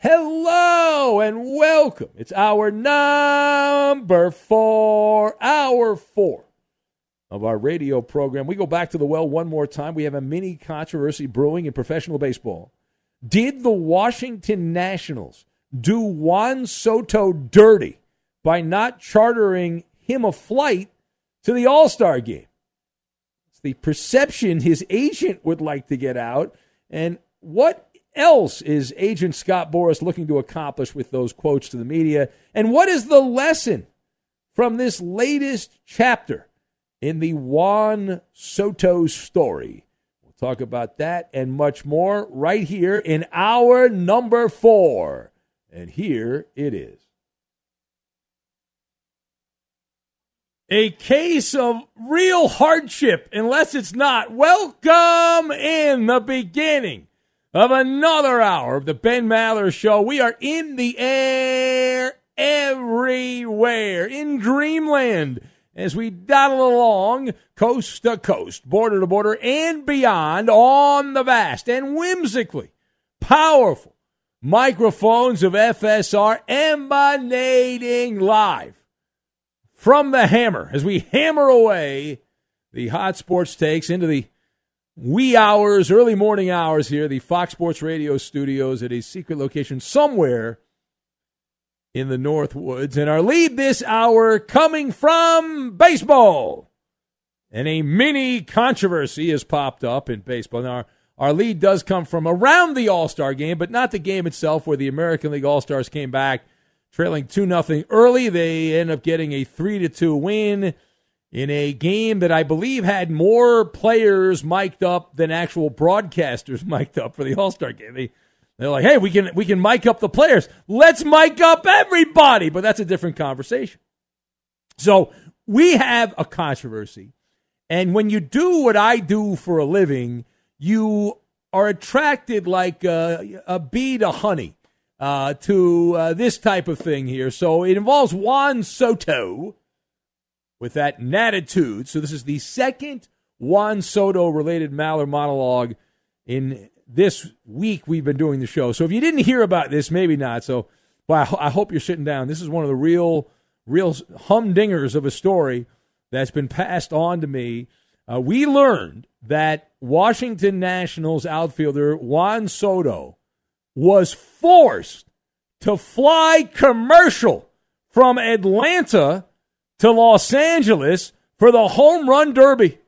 Hello and welcome. It's hour number four, hour four of our radio program. We go back to the well one more time. We have a mini controversy brewing in professional baseball. Did the Washington Nationals do Juan Soto dirty by not chartering him a flight to the All Star game? It's the perception his agent would like to get out. And what else is Agent Scott Boras looking to accomplish with those quotes to the media? And what is the lesson from this latest chapter in the Juan Soto story? We'll talk about that and much more right here in hour number four. And here it is. A case of real hardship, unless it's not. Welcome in the beginning of another hour of the Ben Maller Show. We are in the air everywhere in dreamland as we dawdle along coast to coast, border to border, and beyond on the vast and whimsically powerful microphones of FSR emanating live from the hammer as we hammer away the hot sports takes into the wee hours, early morning hours here, the Fox Sports Radio studios at a secret location somewhere in the North Woods. And our lead this hour coming from baseball. And a mini controversy has popped up in baseball. Now, our, our lead does come from around the All Star game, but not the game itself, where the American League All Stars came back trailing 2 0 early. They end up getting a 3 to 2 win in a game that I believe had more players mic'd up than actual broadcasters mic'd up for the All Star game. They they're like, hey, we can we can mic up the players. Let's mic up everybody, but that's a different conversation. So we have a controversy, and when you do what I do for a living, you are attracted like a, a bee to honey uh, to uh, this type of thing here. So it involves Juan Soto with that natitude. So this is the second Juan Soto related Maller monologue in this week we've been doing the show. So if you didn't hear about this, maybe not. So, I, I hope you're sitting down. This is one of the real, real humdingers of a story that's been passed on to me. Uh, we learned that Washington Nationals outfielder Juan Soto was forced to fly commercial from Atlanta to Los Angeles for the home run derby.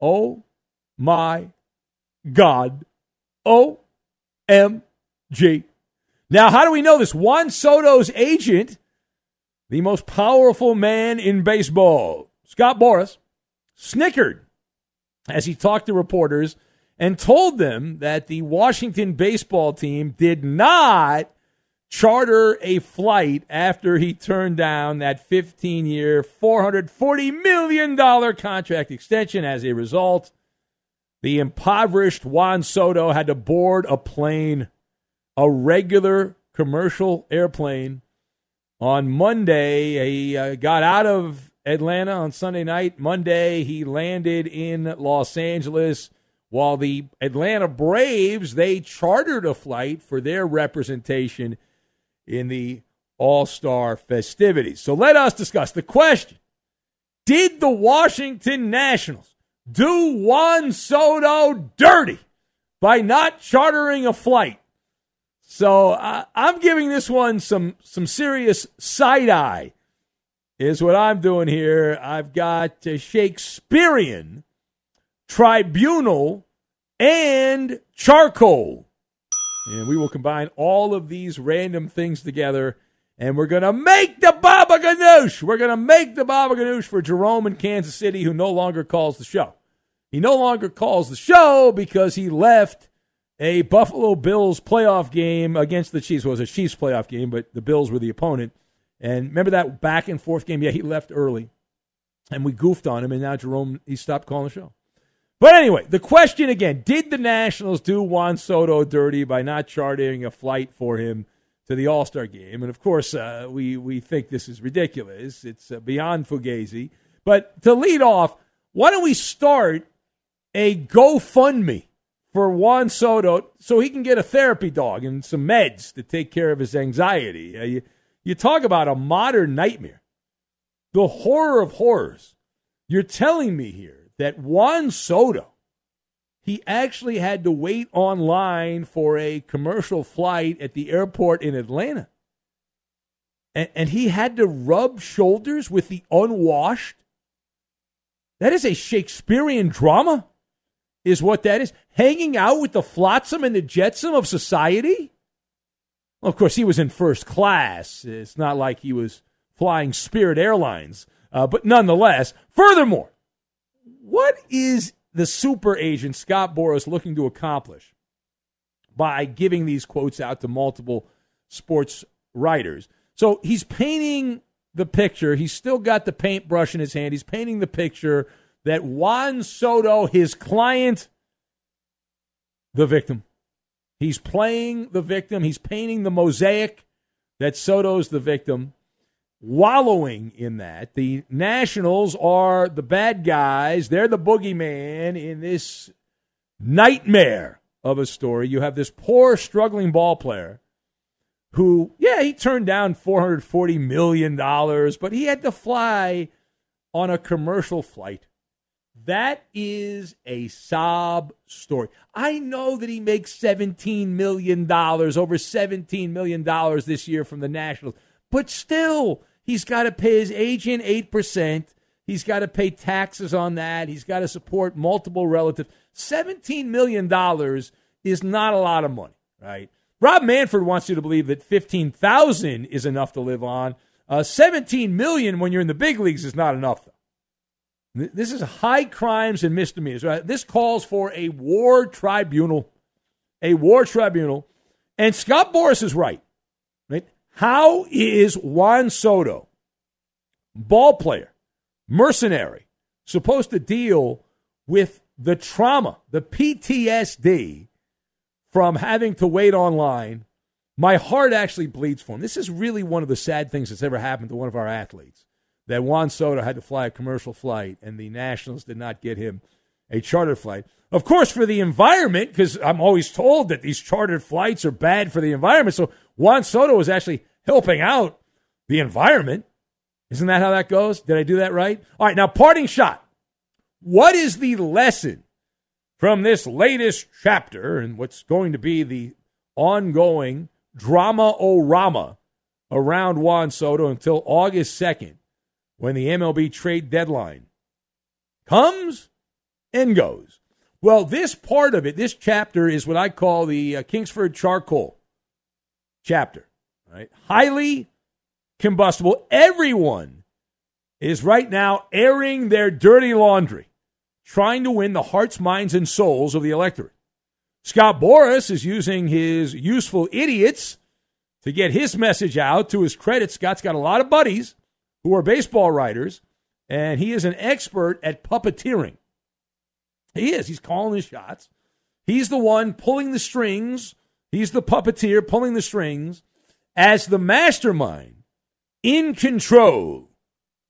Oh my God. OMG. Now, how do we know this? Juan Soto's agent, the most powerful man in baseball, Scott Boras, snickered as he talked to reporters and told them that the Washington baseball team did not charter a flight after he turned down that 15 year, $440 million contract extension. As a result, the impoverished Juan Soto had to board a plane, a regular commercial airplane. On Monday, he uh, got out of Atlanta on Sunday night. Monday, he landed in Los Angeles while the Atlanta Braves, they chartered a flight for their representation in the All-Star festivities. So let us discuss the question. Did the Washington Nationals do Juan Soto dirty by not chartering a flight? So I'm giving this one some some serious side eye is what I'm doing here. I've got a Shakespearean tribunal and charcoal. And we will combine all of these random things together and we're going to make the Baba Ganoush. We're going to make the Baba Ganoush for Jerome in Kansas City, who no longer calls the show. He no longer calls the show because he left a Buffalo Bills playoff game against the Chiefs. Well, it was a Chiefs playoff game, but the Bills were the opponent. And remember that back and forth game? Yeah, he left early, and we goofed on him, and now Jerome he stopped calling the show. But anyway, the question again: Did the Nationals do Juan Soto dirty by not chartering a flight for him to the All Star game? And of course, uh, we we think this is ridiculous. It's uh, beyond fugazi. But to lead off, why don't we start a GoFundMe for Juan Soto so he can get a therapy dog and some meds to take care of his anxiety? Uh, you, you talk about a modern nightmare. The horror of horrors. You're telling me here that Juan Soto, he actually had to wait online for a commercial flight at the airport in Atlanta. And, and he had to rub shoulders with the unwashed. That is a Shakespearean drama, is what that is. Hanging out with the flotsam and the jetsam of society. Well, of course, he was in first class. It's not like he was flying Spirit Airlines. Uh, but nonetheless, furthermore, what is the super agent Scott Boras looking to accomplish by giving these quotes out to multiple sports writers? So he's painting the picture. He's still got the paintbrush in his hand. He's painting the picture that Juan Soto, his client, the victim. He's playing the victim. He's painting the mosaic that Soto's the victim, wallowing in that. The Nationals are the bad guys. They're the boogeyman in this nightmare of a story. You have this poor, struggling ball player who, yeah, he turned down $440 million, but he had to fly on a commercial flight that is a sob story. I know that he makes $17 million, over $17 million this year from the Nationals, but still, he's got to pay his agent 8%. He's got to pay taxes on that. He's got to support multiple relatives. $17 million is not a lot of money, right? Rob Manfred wants you to believe that 15000 is enough to live on. Uh, 17 million when you're in the big leagues is not enough, though. This is high crimes and misdemeanors. Right? This calls for a war tribunal, a war tribunal. And Scott Boras is right. How is Juan Soto, ball player, mercenary, supposed to deal with the trauma, the PTSD from having to wait online, my heart actually bleeds for him. This is really one of the sad things that's ever happened to one of our athletes. That Juan Soto had to fly a commercial flight and the Nationals did not get him a charter flight. Of course, for the environment, because I'm always told that these chartered flights are bad for the environment. So Juan Soto is actually helping out the environment. Isn't that how that goes? Did I do that right? All right, now, parting shot. What is the lesson from this latest chapter and what's going to be the ongoing drama o rama around Juan Soto until August 2nd when the MLB trade deadline comes and goes? Well, this part of it, this chapter is what I call the uh, Kingsford charcoal chapter. Right? Highly combustible. Everyone is right now airing their dirty laundry, trying to win the hearts, minds, and souls of the electorate. Scott Boras is using his useful idiots to get his message out. To his credit, Scott's got a lot of buddies who are baseball writers, and he is an expert at puppeteering. He is. He's calling his shots. He's the one pulling the strings. He's the puppeteer pulling the strings as the mastermind in control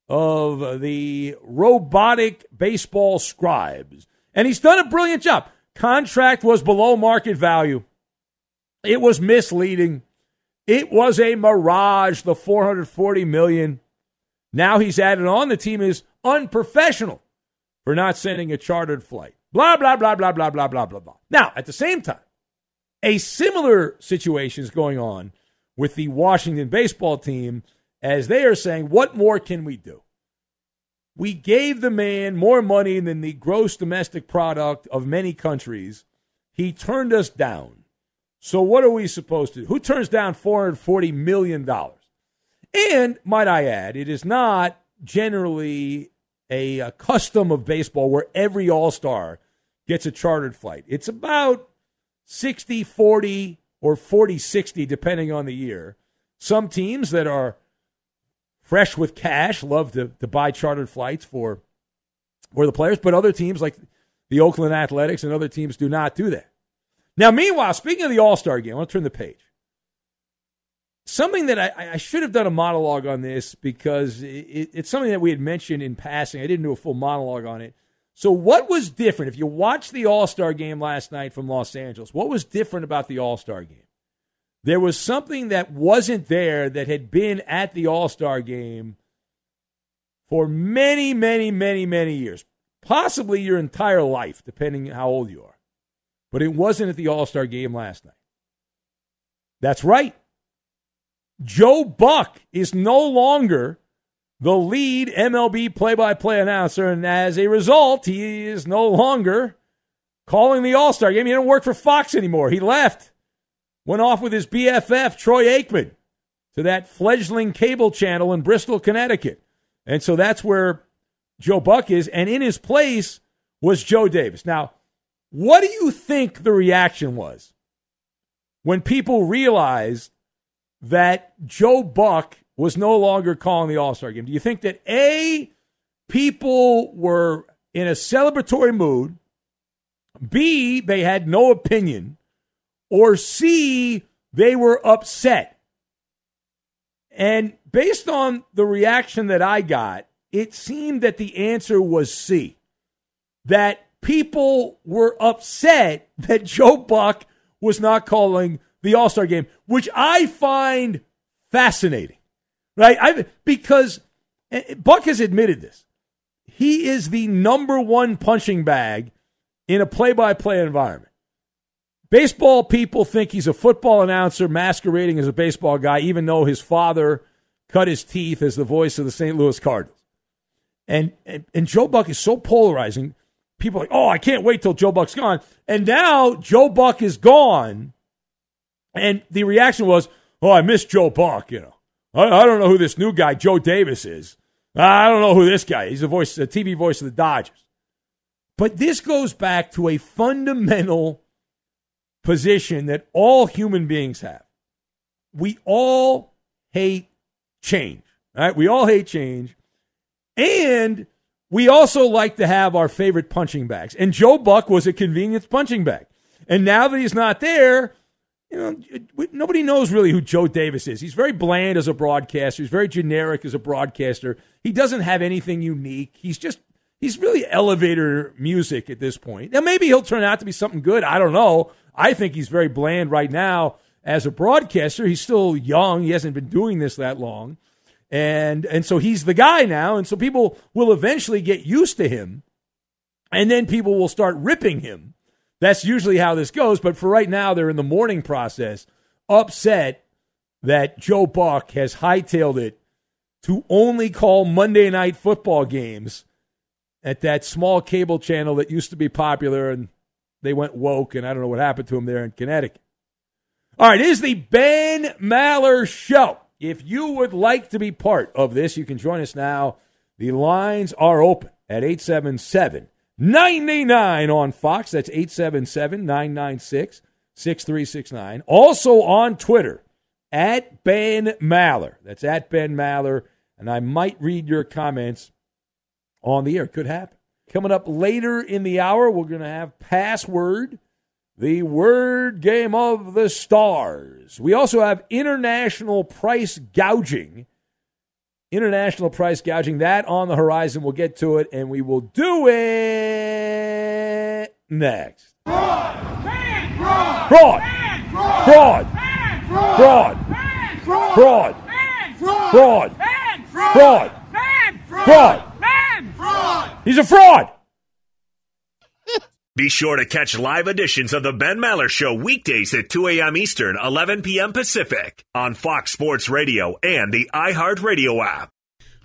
of the robotic baseball scribes. And he's done a brilliant job. Contract was below market value. It was misleading. It was a mirage, the 440 million. Now he's added on the team is unprofessional for not sending a chartered flight. Blah, blah, blah, blah, blah, blah, blah, blah, blah. Now, at the same time, a similar situation is going on with the Washington baseball team as they are saying, what more can we do? We gave the man more money than the gross domestic product of many countries. He turned us down. So, what are we supposed to do? Who turns down $440 million? And, might I add, it is not generally a, a custom of baseball where every all star gets a chartered flight. It's about 60 40 or 40 60, depending on the year. Some teams that are fresh with cash love to, to buy chartered flights for, for the players, but other teams like the Oakland Athletics and other teams do not do that. Now, meanwhile, speaking of the All Star game, I want to turn the page something that I, I, should have done a monologue on this because it, it's something that we had mentioned in passing. I didn't do a full monologue on it. So, what was different? If you watched the All Star game last night from Los Angeles, what was different about the All Star game? There was something that wasn't there that had been at the All Star game for many, many, many, many years, possibly your entire life, depending how old you are. But it wasn't at the All Star game last night. That's right. Joe Buck is no longer the lead MLB play by play announcer. And as a result, he is no longer calling the All Star game. He didn't work for Fox anymore. He left, went off with his BFF, Troy Aikman, to that fledgling cable channel in Bristol, Connecticut. And so that's where Joe Buck is. And in his place was Joe Davis. Now, what do you think the reaction was when people realized that Joe Buck was no longer calling the All Star game? Do you think that A, people were in a celebratory mood, B, they had no opinion, or C, they were upset? And based on the reaction that I got, it seemed that the answer was C. That people were upset that Joe Buck was not calling the All Star game, which I find fascinating, right? I because Buck has admitted this. He is the number one punching bag in a play-by-play environment. Baseball people think he's a football announcer masquerading as a baseball guy, even though his father cut his teeth as the voice of the St. Louis Cardinals. And, and, and Joe Buck is so polarizing. People are like, oh, I can't wait till Joe Buck's gone. And now Joe Buck is gone and the reaction was, oh, I miss Joe Buck, you know. I, I don't know who this new guy, Joe Davis, is. I don't know who this guy is. He's a voice, a TV voice of the Dodgers. But this goes back to a fundamental position that all human beings have. We all hate change, right? We all hate change. And we also like to have our favorite punching bags. And Joe Buck was a convenience punching bag. And now that he's not there, you know, nobody knows really who Joe Davis is. He's very bland as a broadcaster. He's very generic as a broadcaster. He doesn't have anything unique. He's just he's really elevator music at this point. Now maybe he'll turn out to be something good. I don't know. I think he's very bland right now as a broadcaster. He's still young. He hasn't been doing this that long. And and so he's the guy now, and so people will eventually get used to him, and then people will start ripping him. That's usually how this goes. But for right now, they're in the mourning process, upset that Joe Buck has hightailed it to only call Monday night football games at that small cable channel that used to be popular, and they went woke, and I don't know what happened to him there in Connecticut. All right, it is the Ben Maller Show. If you would like to be part of this, you can join us now. The lines are open at 877 99 on Fox. That's 877 996 6369. Also on Twitter at Ben Maller. That's at Ben Maller. And I might read your comments on the air. Could happen. Coming up later in the hour, we're going to have password the word game of the stars. We also have international price gouging. International price gouging, that on the horizon. We'll get to it, and we will do it next. Fraud! Fraud! Fraud! Fraud! Fraud! Fraud! Fraud! Fraud! Fraud! He's a fraud! Be sure to catch live editions of the Ben Maller Show weekdays at 2 a.m. Eastern, 11 p.m. Pacific on Fox Sports Radio and the iHeartRadio app.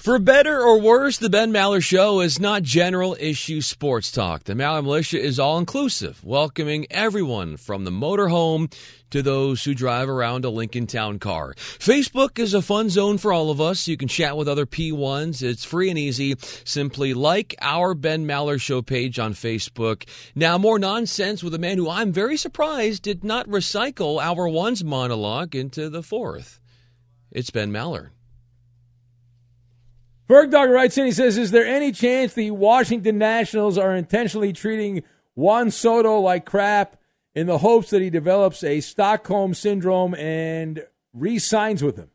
For better or worse, the Ben Maller Show is not general issue sports talk. The Maller Militia is all inclusive, welcoming everyone from the motorhome to those who drive around a Lincoln Town car. Facebook is a fun zone for all of us. You can chat with other P1s. It's free and easy. Simply like our Ben Maller Show page on Facebook. Now, more nonsense with a man who I'm very surprised did not recycle our ones monologue into the fourth. It's Ben Maller. Berg Dog writes in, he says, Is there any chance the Washington Nationals are intentionally treating Juan Soto like crap in the hopes that he develops a Stockholm syndrome and re signs with them?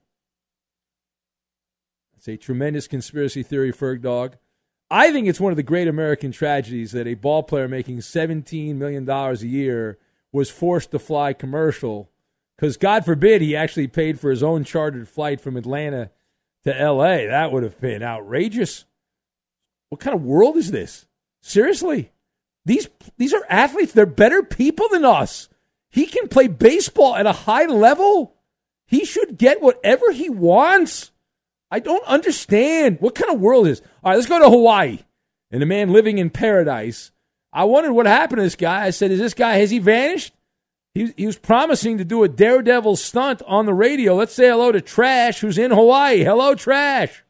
It's a tremendous conspiracy theory, Ferg Dog. I think it's one of the great American tragedies that a ball player making $17 million a year was forced to fly commercial because, God forbid, he actually paid for his own chartered flight from Atlanta to LA. That would have been outrageous. What kind of world is this? Seriously. These these are athletes. They're better people than us. He can play baseball at a high level. He should get whatever he wants. I don't understand. What kind of world is? All right, let's go to Hawaii. And a man living in paradise. I wondered what happened to this guy. I said, Is this guy, has he vanished? He, he was promising to do a daredevil stunt on the radio. Let's say hello to Trash, who's in Hawaii. Hello, Trash.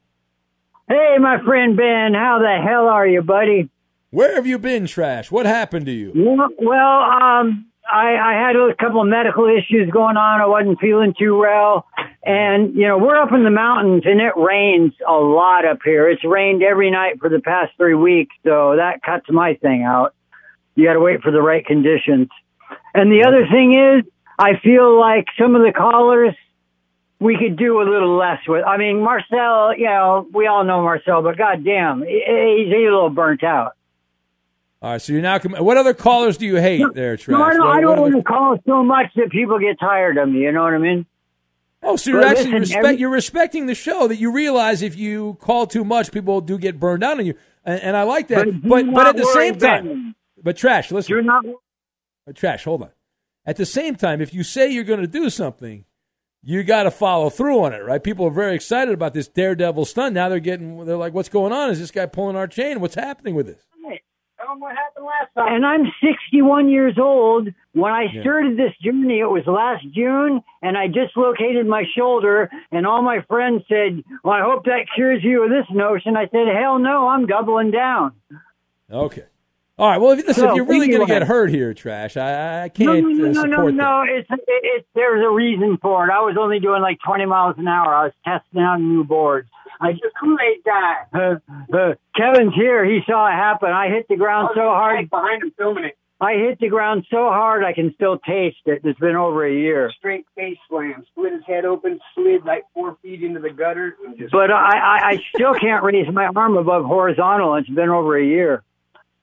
Hey, my friend Ben. How the hell are you, buddy? Where have you been, Trash? What happened to you? Well, um, I, I had a couple of medical issues going on. I wasn't feeling too well. And, you know, we're up in the mountains and it rains a lot up here. It's rained every night for the past three weeks. So that cuts my thing out. You got to wait for the right conditions. And the other thing is, I feel like some of the callers we could do a little less with. I mean, Marcel, you know, we all know Marcel, but goddamn, he's, he's a little burnt out. All right, so you're now. What other callers do you hate there, Trash? No, I don't, what, I don't want to call so much that people get tired of me. You know what I mean? Oh, so you're but actually listen, respect, every, you're respecting the show that you realize if you call too much, people do get burned out on you, and, and I like that. But but, but at the same time, but trash. Listen, you're not Uh, trash. Hold on. At the same time, if you say you're going to do something, you got to follow through on it, right? People are very excited about this daredevil stunt. Now they're getting, they're like, "What's going on? Is this guy pulling our chain? What's happening with this?" Tell them what happened last time. And I'm 61 years old. When I yeah. started this journey, it was last June, and I dislocated my shoulder. And all my friends said, "Well, I hope that cures you of this notion." I said, "Hell no, I'm doubling down." Okay. All right. Well, if, listen, so, if you're really going to get hurt here, trash, I, I can't. No, no, uh, no, no, no. It's, it's there's a reason for it. I was only doing like 20 miles an hour. I was testing out new boards. I just Kool-Aid guy. Uh, uh, Kevin's here. He saw it happen. I hit the ground so hard. behind him filming it. I hit the ground so hard I can still taste it. It's been over a year. Straight face slam. Split his head open, slid like four feet into the gutter. And just But I, I, I still can't raise my arm above horizontal. It's been over a year.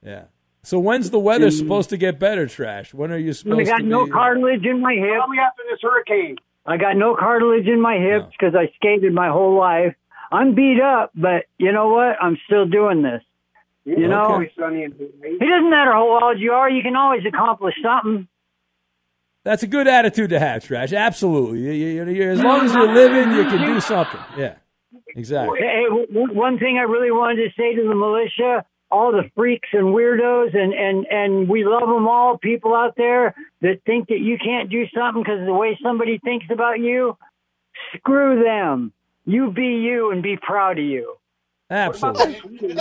Yeah. So when's the weather mm. supposed to get better, Trash? When are you supposed? To? I supposed got to no be? cartilage in my hip. probably after this hurricane. I got no cartilage in my hips because I skated my whole life. I'm beat up, but you know what? I'm still doing this. You know, Always it doesn't matter how old you are. You can always accomplish something. That's a good attitude to have, Trash. Absolutely. You- you- you- as long as you're living, you can do something. Yeah. Exactly. Hey, one thing I really wanted to say to the militia, all the freaks and weirdos, and and and we love them all. People out there that think that you can't do something because of the way somebody thinks about you, screw them. You be you and be proud of you. Absolutely.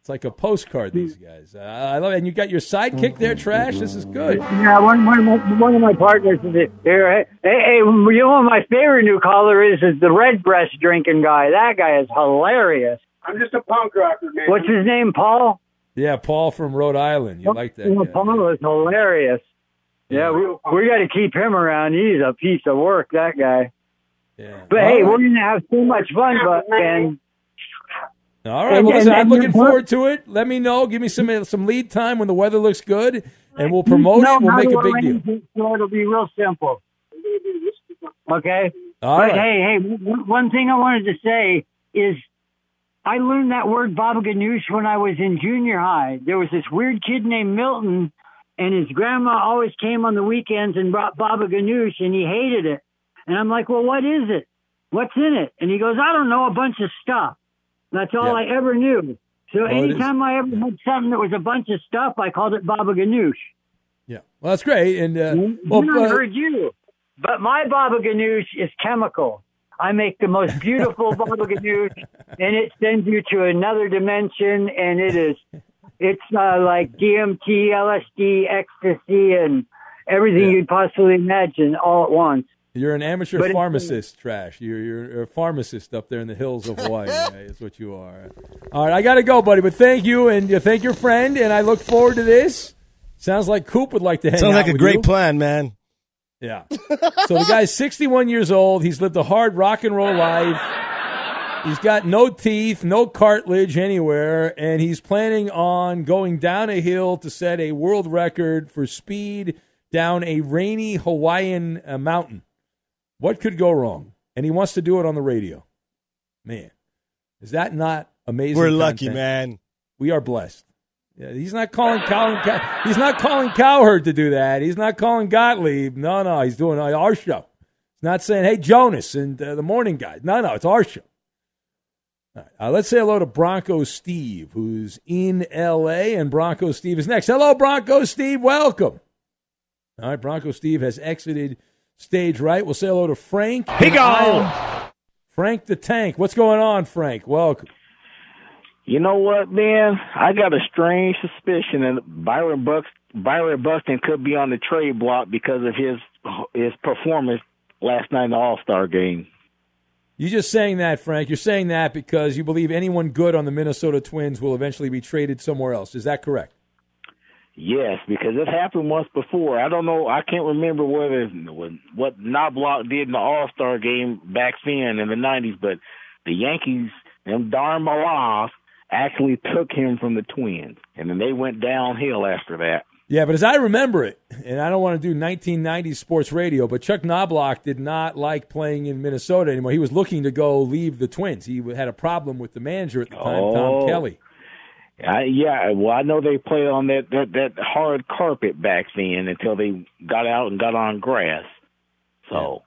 It's like a postcard, these guys. Uh, I love it. And you got your sidekick there, Trash. This is good. Yeah, one one of my, one of my partners is here. Hey, hey, you know what my favorite new caller is? Is the red breast drinking guy. That guy is hilarious. I'm just a punk rocker, man. What's his name? Paul. Yeah, Paul from Rhode Island. You like that? Yeah, guy. Paul is hilarious. Yeah, we we got to keep him around. He's a piece of work, that guy. Yeah. But All hey, right. we're gonna have so much fun. But and All right. And- Well, listen, and- I'm looking forward to it. Let me know. Give me some some lead time when the weather looks good, and we'll promote No, it. We'll make a big deal. it So uh, it'll be real simple. Okay. All but right. hey, hey, one thing I wanted to say is I learned that word baba ganoush when I was in junior high. There was this weird kid named Milton, and his grandma always came on the weekends and brought baba ganoush, and he hated it. And I'm like, well, what is it? What's in it? And he goes, I don't know, a bunch of stuff. That's all Yeah. I ever knew. So is. anytime I ever had something that was a bunch of stuff, I called it baba ganoush. Yeah. Well, that's great. And uh, well, Well, I heard you. But my baba ganoush is chemical. I make the most beautiful baba ganoush, and it sends you to another dimension, and it is, it's uh, like DMT, LSD, ecstasy, and everything you'd possibly imagine all at once. you're an amateur But pharmacist, Trash. You're, you're a pharmacist up there in the hills of Hawaii. right? Is what you are. All right, I got to go, buddy. But thank you, and uh, thank your friend, and I look forward to this. Sounds like Coop would like to hang Sounds out like a with great you. plan, man. Yeah. So the guy's 61 years old. He's lived a hard rock and roll life. He's got no teeth, no cartilage anywhere, and he's planning on going down a hill to set a world record for speed down a rainy Hawaiian uh, mountain. What could go wrong? And he wants to do it on the radio. Man, is that not amazing? We're lucky, man. We are blessed. Yeah, he's not calling Colin. Cow- he's not calling Cowherd to do that. He's not calling Gottlieb. No, no, he's doing our show. He's not saying, "Hey, Jonas and uh, the morning guys." No, no, it's our show. All right, uh, let's say hello to Bronco Steve, who's in L.A. and Bronco Steve is next. Hello, Bronco Steve. Welcome. All right, Bronco Steve has exited stage right. We'll say hello to Frank. He gone. Frank the Tank. What's going on, Frank? Welcome. You know what, man? I got a strange suspicion that Byron Bucks Byron Buxton could be on the trade block because of his his performance last night in the All Star game. You're just saying that, Frank. You're saying that because you believe anyone good on the Minnesota Twins will eventually be traded somewhere else. Is that correct? Yes, because it happened once before. I don't know. I can't remember whether what Knobloch did in the All Star game back then in the '90s, but the Yankees, them darn Malas, actually took him from the Twins, and then they went downhill after that. Yeah, but as I remember it, and I don't want to do 1990s sports radio, but Chuck Knobloch did not like playing in Minnesota anymore. He was looking to go leave the Twins. He had a problem with the manager at the time, Oh. Tom Kelly. I, yeah, well, I know they played on that, that that hard carpet back then until they got out and got on grass. So, All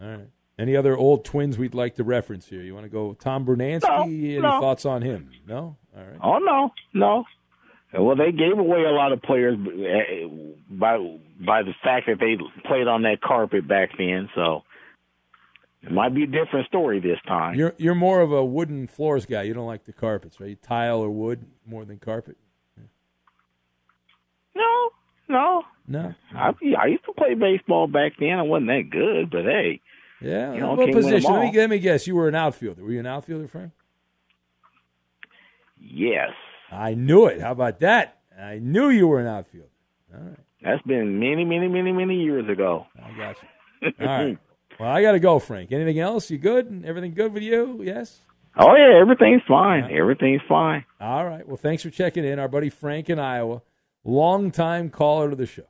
right. Any other old Twins we'd like to reference here? You want to go Tom Brunansky? No, Any no. thoughts on him? No? All right. oh no, no. Well, they gave away a lot of players eh, by by the fact that they played on that carpet back then. So, it might be a different story this time. You're you're more of a wooden floors guy. You don't like the carpets, right? Tile or wood more than carpet. no, no. No. I I used to play baseball back then. I wasn't that good, but hey, Yeah, You know, what can't win them position? Let me, let me guess. You were an outfielder. Were you an outfielder, Frank? Yes, I knew it. How about that? I knew you were an outfielder. All right. that's been many, many, many, many years ago. I got you. All right. Well, I got to go, Frank. Anything else? You good? Everything good with you? Yes? Oh yeah, everything's fine. Everything's fine. All right. Well, thanks for checking in. Our buddy Frank in Iowa, longtime caller to the show.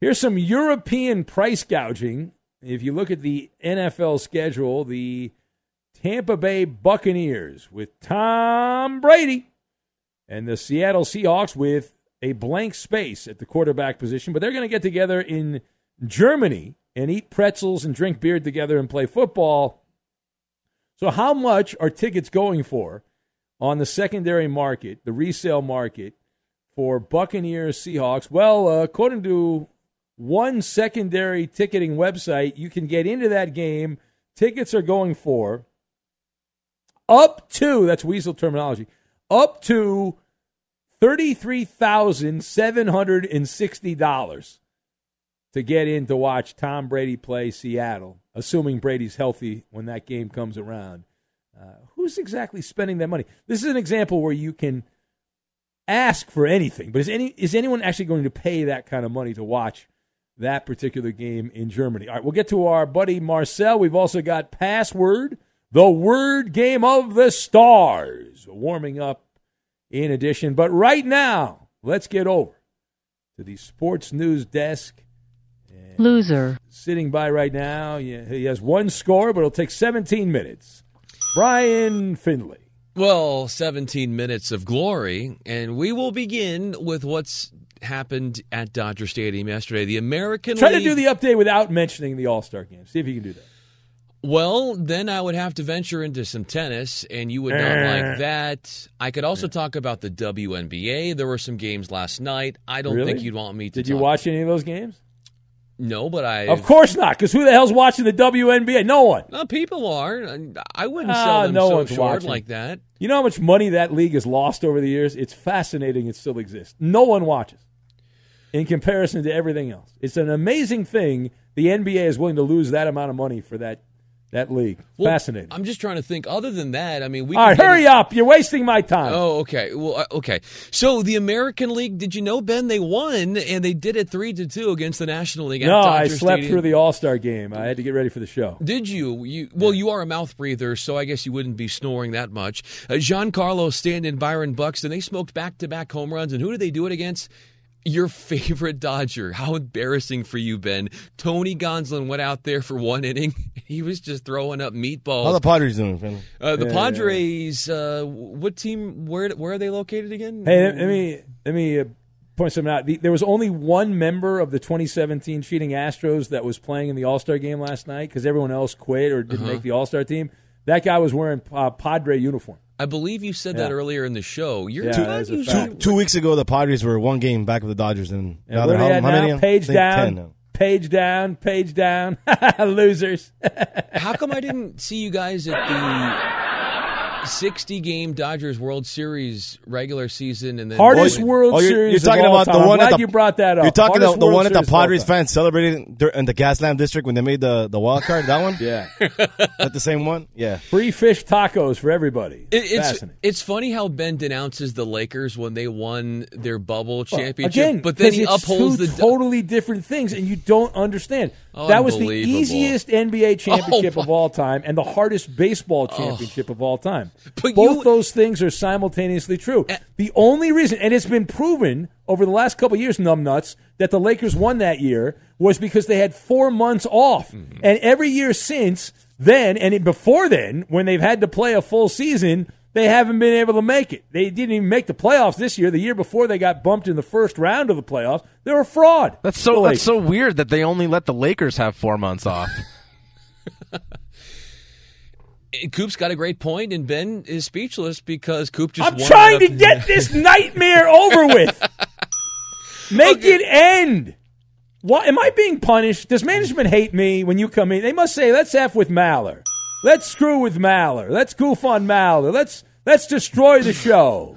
Here's some European price gouging. If you look at the NFL schedule, the Tampa Bay Buccaneers with Tom Brady and the Seattle Seahawks with a blank space at the quarterback position, but they're going to get together in Germany and eat pretzels and drink beer together and play football. So, how much are tickets going for on the secondary market, the resale market for Buccaneers Seahawks? Well, uh, according to one secondary ticketing website, you can get into that game. Tickets are going for up to, that's Weasel terminology, up to $33,760 to get in to watch Tom Brady play Seattle, assuming Brady's healthy when that game comes around. Uh, who's exactly spending that money? This is an example where you can ask for anything, but is any is anyone actually going to pay that kind of money to watch that particular game in Germany? All right, we'll get to our buddy Marcel. We've also got Password, the word game of the stars, warming up in addition. But right now, let's get over to the sports news desk. Loser. Sitting by right now, yeah, he has one score, but it'll take 17 minutes. Brian Finley. Well, 17 minutes of glory, and we will begin with what's happened at Dodger Stadium yesterday. The American Try to do the update without mentioning the All Star game. See if you can do that. Well, then I would have to venture into some tennis, and you would not Eh. like that. I could also talk about the WNBA. There were some games last night. I don't Really? think you'd want me to. Did you watch any of those games? No, but I. Of course not, because who the hell's watching the WNBA? No one. No, people are. I wouldn't Ah, sell them no so one's short watching. like that. You know how much money that league has lost over the years? It's fascinating it still exists. No one watches in comparison to everything else. It's an amazing thing the NBA is willing to lose that amount of money for that that league. Well, fascinating. I'm just trying to think. Other than that, I mean, we. All right, hurry up. You're wasting my time. Oh, okay. Well, uh, okay. So the American League, did you know, Ben? They won, and they did it three to two against the National League. no, I slept Stadium. through the All Star game. I had to get ready for the show. Did you? You well, you are a mouth breather, so I guess you wouldn't be snoring that much. Uh, Giancarlo Stanton, Byron Buxton, they smoked back-to-back home runs, and who did they do it against? Your favorite Dodger. How embarrassing for you, Ben. Tony Gonsolin went out there for one inning. He was just throwing up meatballs. How the Padres doing, Finn? Uh, the Yeah, Padres. Uh, what team? Where where are they located again? Hey, let let me let me uh, point something out. The, there was only one member of the 2017 cheating Astros that was playing in the All Star game last night because everyone else quit or didn't Uh-huh. make the All Star team. That guy was wearing uh, Padre uniform. I believe you said that earlier in the show. You're Yeah, not that is a. Two weeks ago, the Padres were one game back of the Dodgers, and And now they're how, how many? now? Page down, now. page down, page down. Losers. How come I didn't see you guys at the 60 game Dodgers World Series regular season and then Hardest win? World Oh, you're, Series you're talking of all about the time. I'm one glad at the, you brought that up. You're talking Hardest about the World one that the Series of all Padres time. fans celebrated in the Gaslamp district when they made the, the wild card. That one? Yeah. That the same one? Yeah. Free fish tacos for everybody. It- it's Fascinating. it's funny how Ben denounces the Lakers when they won their bubble championship, Again, but then he it's upholds two the totally different things, and you don't understand. Oh, that was the easiest NBA championship Oh, of all time and the hardest baseball oh. championship of all time. But Both you- those things are simultaneously true. the only reason, and it's been proven over the last couple of years, numbnuts, that the Lakers won that year was because they had four months off, Mm-hmm. and every year since then, and before then, when they've had to play a full season. They haven't been able to make it. They didn't even make the playoffs this year. The year before, they got bumped in the first round of the playoffs. They're a fraud. That's so that's so weird that they only let the Lakers have four months off. Coop's got a great point, and Ben is speechless because Coop just. I'm trying to get this nightmare over with. Make it end. Why am I being punished? Does management hate me when you come in? They must say, "Let's f with Maller. Let's screw with Maller. Let's goof on Maller. Let's let's destroy the show."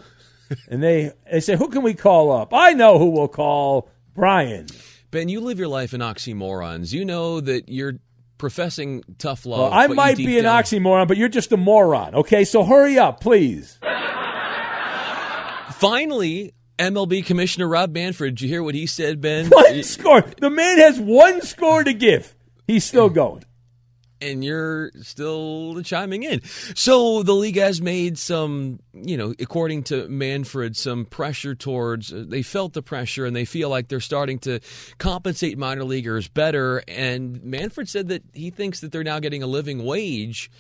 and they they say, "Who can we call up?" I know who we'll call. Brian. Ben, you live your life in oxymorons. You know that you're professing tough love. Well, I might be an down- oxymoron, but you're just a moron. Okay, so hurry up, please. Finally, MLB Commissioner Rob Manfred. Did you hear what he said, Ben? One score. The man has one score to give. He's still going. And you're still chiming in. So the league has made some, you know, according to Manfred, some pressure towards. uh, They felt the pressure, and they feel like they're starting to compensate minor leaguers better. And Manfred said that he thinks that they're now getting a living wage.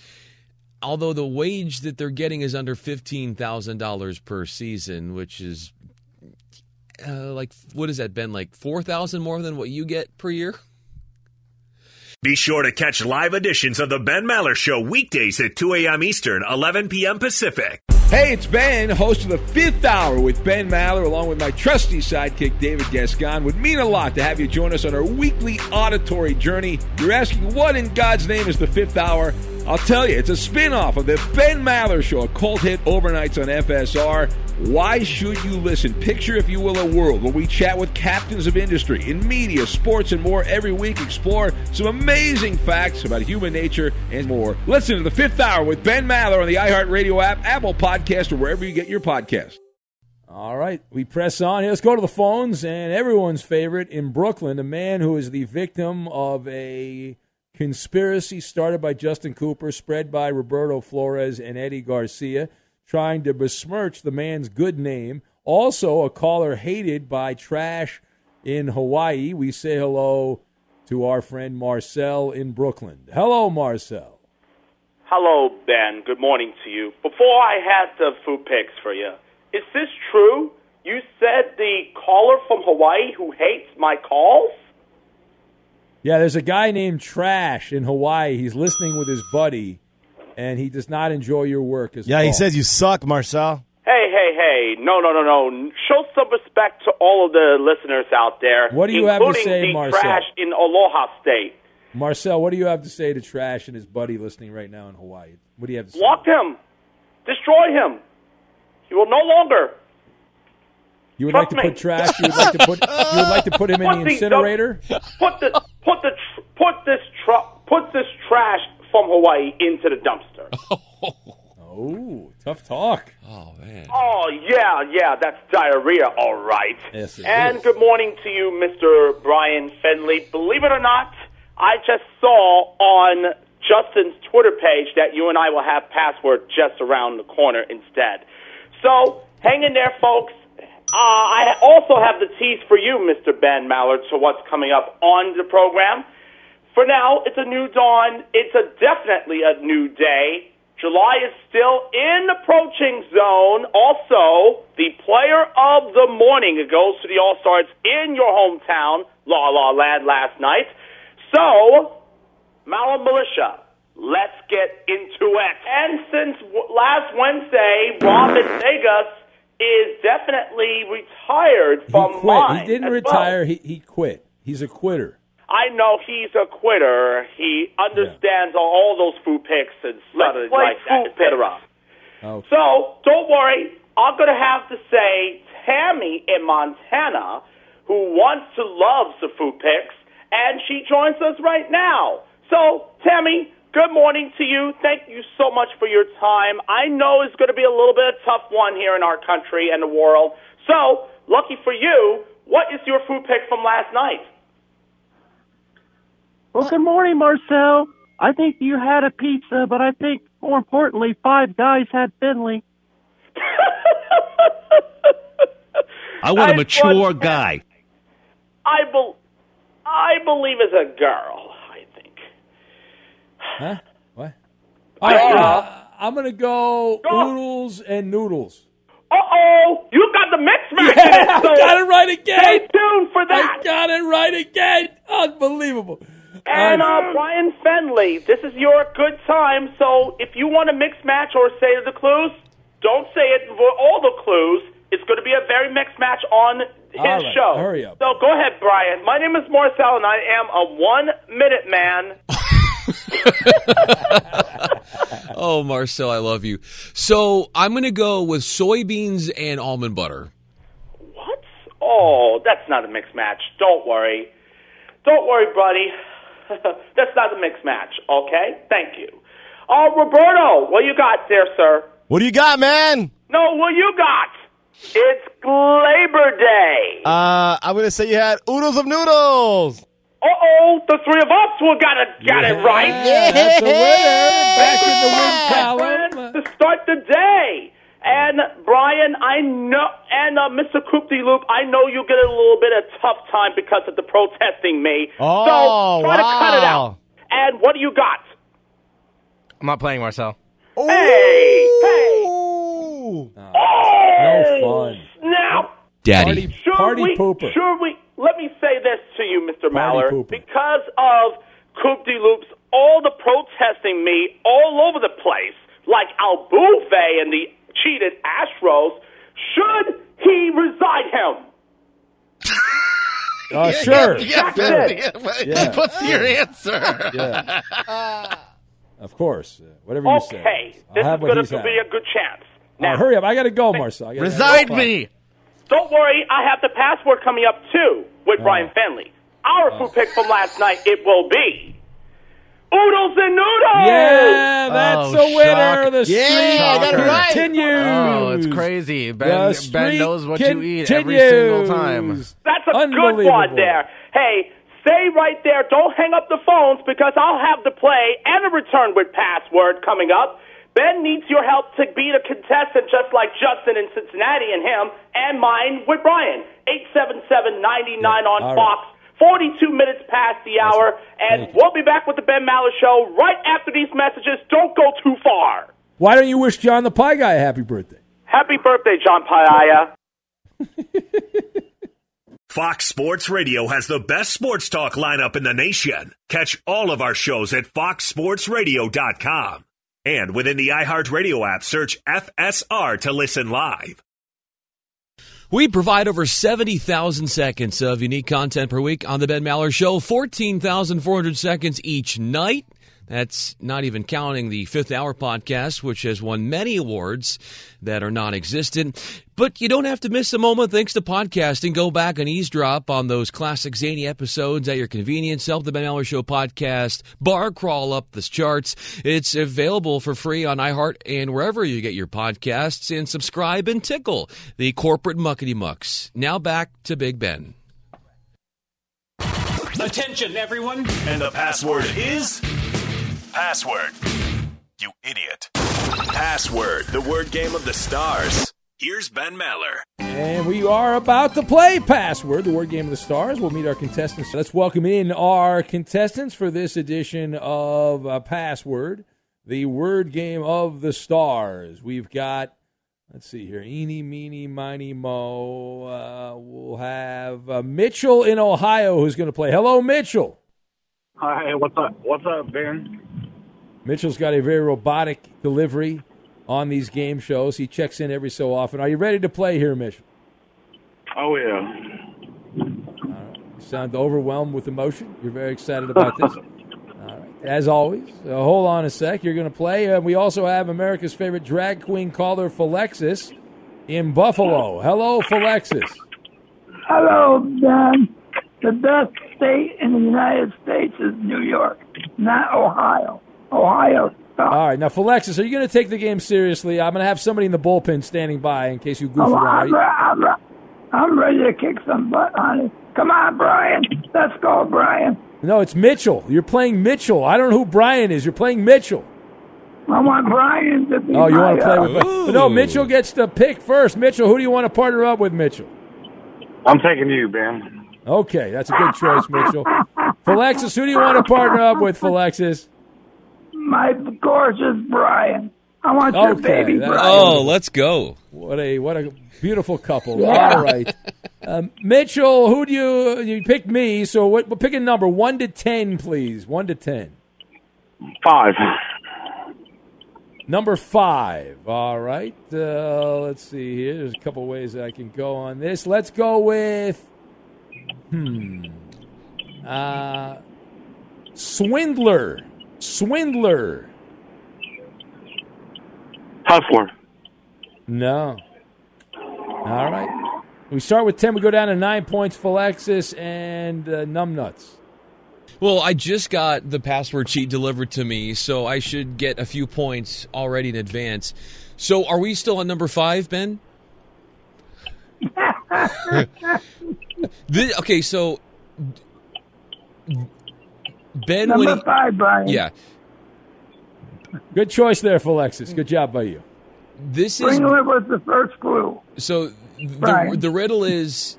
Although the wage that they're getting is under fifteen thousand dollars per season, which is uh, like what has that been like four thousand more than what you get per year? Be sure to catch live editions of the Ben Maller Show weekdays at 2 a.m. Eastern, 11 p.m. Pacific. Hey, it's Ben, host of the fifth hour with Ben Maller, along with my trusty sidekick, David Gascon. Would mean a lot to have you join us on our weekly auditory journey. You're asking, what in God's name is the fifth hour? I'll tell you, it's a spin off of the Ben Maller Show, a cult hit overnights on FSR. Why should you listen? Picture, if you will, a world where we chat with captains of industry in media, sports, and more every week. Explore some amazing facts about human nature and more. Listen to the fifth hour with Ben Maller on the iHeartRadio app, Apple Podcast, or wherever you get your podcast. All right, we press on. Let's go to the phones. And everyone's favorite in Brooklyn, a man who is the victim of a conspiracy started by Justin Cooper, spread by Roberto Flores and Eddie Garcia, trying to besmirch the man's good name. Also, a caller hated by trash in Hawaii. We say hello to our friend Marcel in Brooklyn. Hello, Marcel. Hello, Ben. Good morning to you. Before I had the food picks for you, is this true? You said the caller from Hawaii who hates my calls? Yeah, there's a guy named Trash in Hawaii. He's listening with his buddy, and he does not enjoy your work as Yeah, he says you suck, Marcel. Hey, hey, hey. No, no, no, no. Show some respect to all of the listeners out there. What do you have to say, the Marcel? trash in Aloha State. Marcel, what do you have to say to Trash and his buddy listening right now in Hawaii? What do you have to say? Block him. Destroy him. He will no longer. You would like to me. put Trash? You would like to put? You would like to put him in Put the the- incinerator? Put the put the put this tr- put this trash from Hawaii into the dumpster. Oh, tough talk. Oh man. Oh yeah, yeah, that's diarrhea, all right. Yes, it and is. good morning to you, Mr. Brian Fenley. Believe it or not, I just saw on Justin's Twitter page that you and I will have password just around the corner instead. So hang in there, folks. Uh, I also have the tease for you, Mr. Ben Mallard, to what's coming up on the program. For now, it's a new dawn. It's a definitely a new day. July is still in the approaching zone. Also, the player of the morning goes to the All Stars in your hometown, La La Land, last night. So, Malum Militia, let's get into it. And since last Wednesday, Robin Vegas is definitely retired He quit. He didn't as well. retire. He he quit. He's a quitter. I know he's a quitter. He understands all those food picks and stuff like that, etc. Oh, So don't worry. I'm going to have to say Tammy in Montana, who wants to love the food picks, and she joins us right now. So Tammy, good morning to you. Thank you so much for your time. I know it's going to be a little bit of a tough one here in our country and the world. So lucky for you, what is your food pick from last night? Well, good morning, Marcel. I think you had a pizza, but I think more importantly, five guys had Finley. I want a I mature want- guy. I bel I believe it's a girl. I think. Huh? What? All right, uh, I'm gonna go oodles and noodles. Uh oh, you got the mix match. Yeah, I got it right again. Stay tuned for that. I got it right again. Unbelievable. And Uh, Brian Fenley, this is your good time. So if you want to mix match or say the clues, don't say it for all the clues. It's going to be a very mixed match on his All right, show. hurry up. So go ahead, Brian. My name is Marcel, and I am a one-minute man. Oh, Marcel, I love you. So I'm going to go with soybeans and almond butter. What? Oh, that's not a mixed match. Don't worry. Don't worry, buddy. That's not a mixed match, okay? Thank you. Oh, Roberto, what you got there, sir? What do you got, man? No, what you got? It's Labor Day. Uh, I'm gonna say you had oodles of noodles. Uh oh, the three of us will got it, got it right. Yeah, that's a winner. Back in the win column. to start the day. And Brian, I know, and uh, Mr. Coopty Loop, I know you get a little bit of tough time because of the protesting me. Oh, so try to cut it wow. out. And what do you got? I'm not playing Marcel. Hey, hey. No fun. Now, Daddy. should Party we, pooper. Should we? Let me say this to you, Mr. Party Maller. Because of Coop de Loops, all the protesting me all over the place, like Altuve and the cheated Astros, should he resign him? Uh, sure. Yeah, That's yeah. Yeah. What's your answer? Yeah. Of course. Uh, Whatever you say. Okay, this is going to be a good chance. All right, hurry up. I got to go, Marcel. I gotta- Resign me. Don't worry, I have the password coming up too with Oh. Brian Fenley. Our food pick from last night, it will be Oodles and Noodles. Yeah, that's Oh, the winner. shock. The Yeah, streak I got it right. continues. Oh, it's crazy. Ben, ben knows what you eat every single time. That's a good one there. Hey, stay right there. Don't hang up the phones because I'll have the play and a return with password coming up. Ben needs your help to beat a contestant just like Justin in Cincinnati and him, and mine with Brian. 877-99 on all right. Fox. 42 minutes past the hour, and we'll be back with the Ben Maller Show right after these messages. Don't go too far. Why don't you wish John the Pie Guy a happy birthday? Happy birthday, John Paiaya. Fox Sports Radio has the best sports talk lineup in the nation. Catch all of our shows at foxsportsradio.com. And within the iHeartRadio app, search FSR to listen live. We provide over 70,000 seconds of unique content per week on The Ben Maller Show, 14,400 seconds each night. That's not even counting the fifth hour podcast, which has won many awards that are non existent. But you don't have to miss a moment thanks to podcasting. Go back and eavesdrop on those classic zany episodes at your convenience. Help the Ben Maller Show podcast bar crawl up the charts. It's available for free on iHeart and wherever you get your podcasts. And subscribe and tickle the corporate muckety mucks. Now back to Big Ben. Attention, everyone. And the password is password. You idiot. Password, the word game of the stars. Here's Ben Maller. And we are about to play Password, the word game of the stars. We'll meet our contestants. Let's welcome in our contestants for this edition of uh, Password, the word game of the stars. We've got, let's see here, Eeny, Meeny, Miny, Mo. Uh, we'll have uh, Mitchell in Ohio who's going to play. Hello, Mitchell. Hi, what's up? What's up, Ben? Mitchell's got a very robotic delivery on these game shows. He checks in every so often. Are you ready to play here, Mitchell? Oh yeah. You sound overwhelmed with emotion. You're very excited about this. All right. As always, uh, hold on a sec. You're going to play. Uh, we also have America's favorite drag queen caller, Philexis, in Buffalo. Hello, Philexis. Hello, Ben. The best state in the United States is New York, not Ohio. Ohio. All right. Now, Philexis, are you going to take the game seriously? I'm going to have somebody in the bullpen standing by in case you goof Oh, around. I'm, I'm, I'm ready to kick some butt, honey. Come on, Brian. Let's go, Brian. No, it's Mitchell. You're playing Mitchell. I don't know who Brian is. You're playing Mitchell. I want Brian to be Oh, you my, want to play uh, with? No, Mitchell gets to pick first. Mitchell, who do you want to partner up with, Mitchell? I'm taking you, Ben. Okay, that's a good choice, Mitchell. Philexis, who do you want to partner up with, Philexis? My gorgeous Brian. I want your baby, Brian. Oh, let's go. What a what a beautiful couple. Yeah. All right, um, Mitchell, who do you you picked me? So what? what- Pick a number, one to ten, please. One to ten. Five. Number five. All right. Uh, let's see here. There's a couple ways I can go on this. Let's go with hmm. Uh, Swindler. Swindler. Hustler. No. All right. We start with 10. We go down to nine points. Philexis and uh, Numbnuts. Well, I just got the password sheet delivered to me, so I should get a few points already in advance. So, are we still on number five, Ben? Thi- okay, so Ben, when Number he- five, Brian. yeah, Good choice there, Alexis. Good job by you. this is Springler was the first clue. so the, the riddle is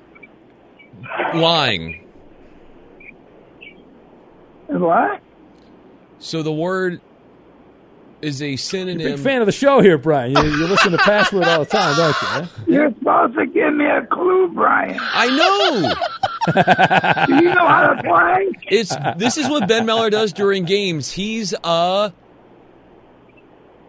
lying. What? So the word is a synonym. Big fan of the show here, Brian. You, you listen to Password all the time, don't you? eh? You're supposed to give me a clue, Brian. I know. Do you know how to play? It's this is what Ben Maller does during games. He's uh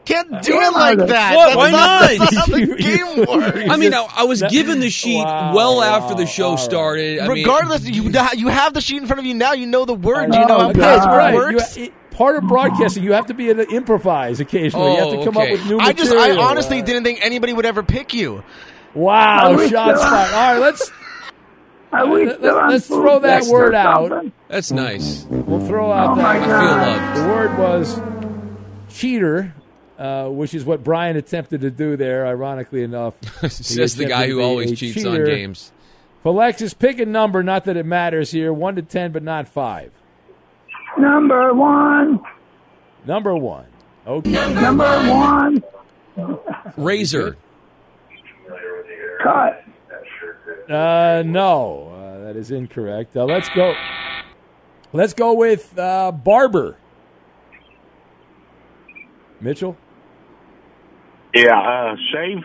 Can't do it like that. What? That's Why not, not? That's not the game works. I mean, I, I was given the sheet Wow, well after the show all right. started. I mean, Regardless, you you have the sheet in front of you now. You know the words. Oh, you know how God. password Right. works. You- it- part of broadcasting, you have to be able to improvise occasionally. you have to Oh, come okay. up with new I just, I material. honestly didn't think anybody would ever pick you. Wow, shots fired. All right, let's Are we let, let's throw that word out. something? that's nice. We'll throw out Oh, my that. I feel loved. The word was cheater, uh, which is what Brian attempted to do there. Ironically enough, He Says the guy who always a cheats on games. Alexis, pick a number. Not that it matters here. One to ten, but not five. Number one. Number one. Okay. Number one. Razor. Cut. Uh, no, uh, that is incorrect. Uh, let's go. Let's go with uh, barber. Mitchell. Yeah, uh, shave.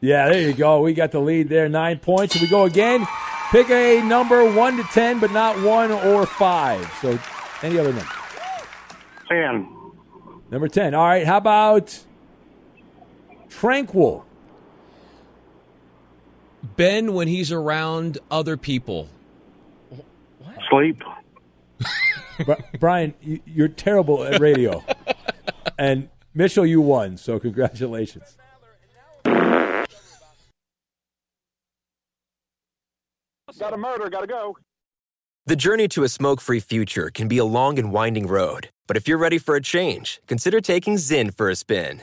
Yeah, there you go. We got the lead there. Nine points. Here we go again. Pick a number one to ten, but not one or five. So any other number. Ten. Number ten. All right. How about tranquil? Ben when he's around other people. Sleep. Brian, you, you're terrible at radio. and Mitchell, you won. So congratulations. Got a murder. Got to go. The journey to a smoke free future can be a long and winding road, but if you're ready for a change, consider taking ZYN for a spin.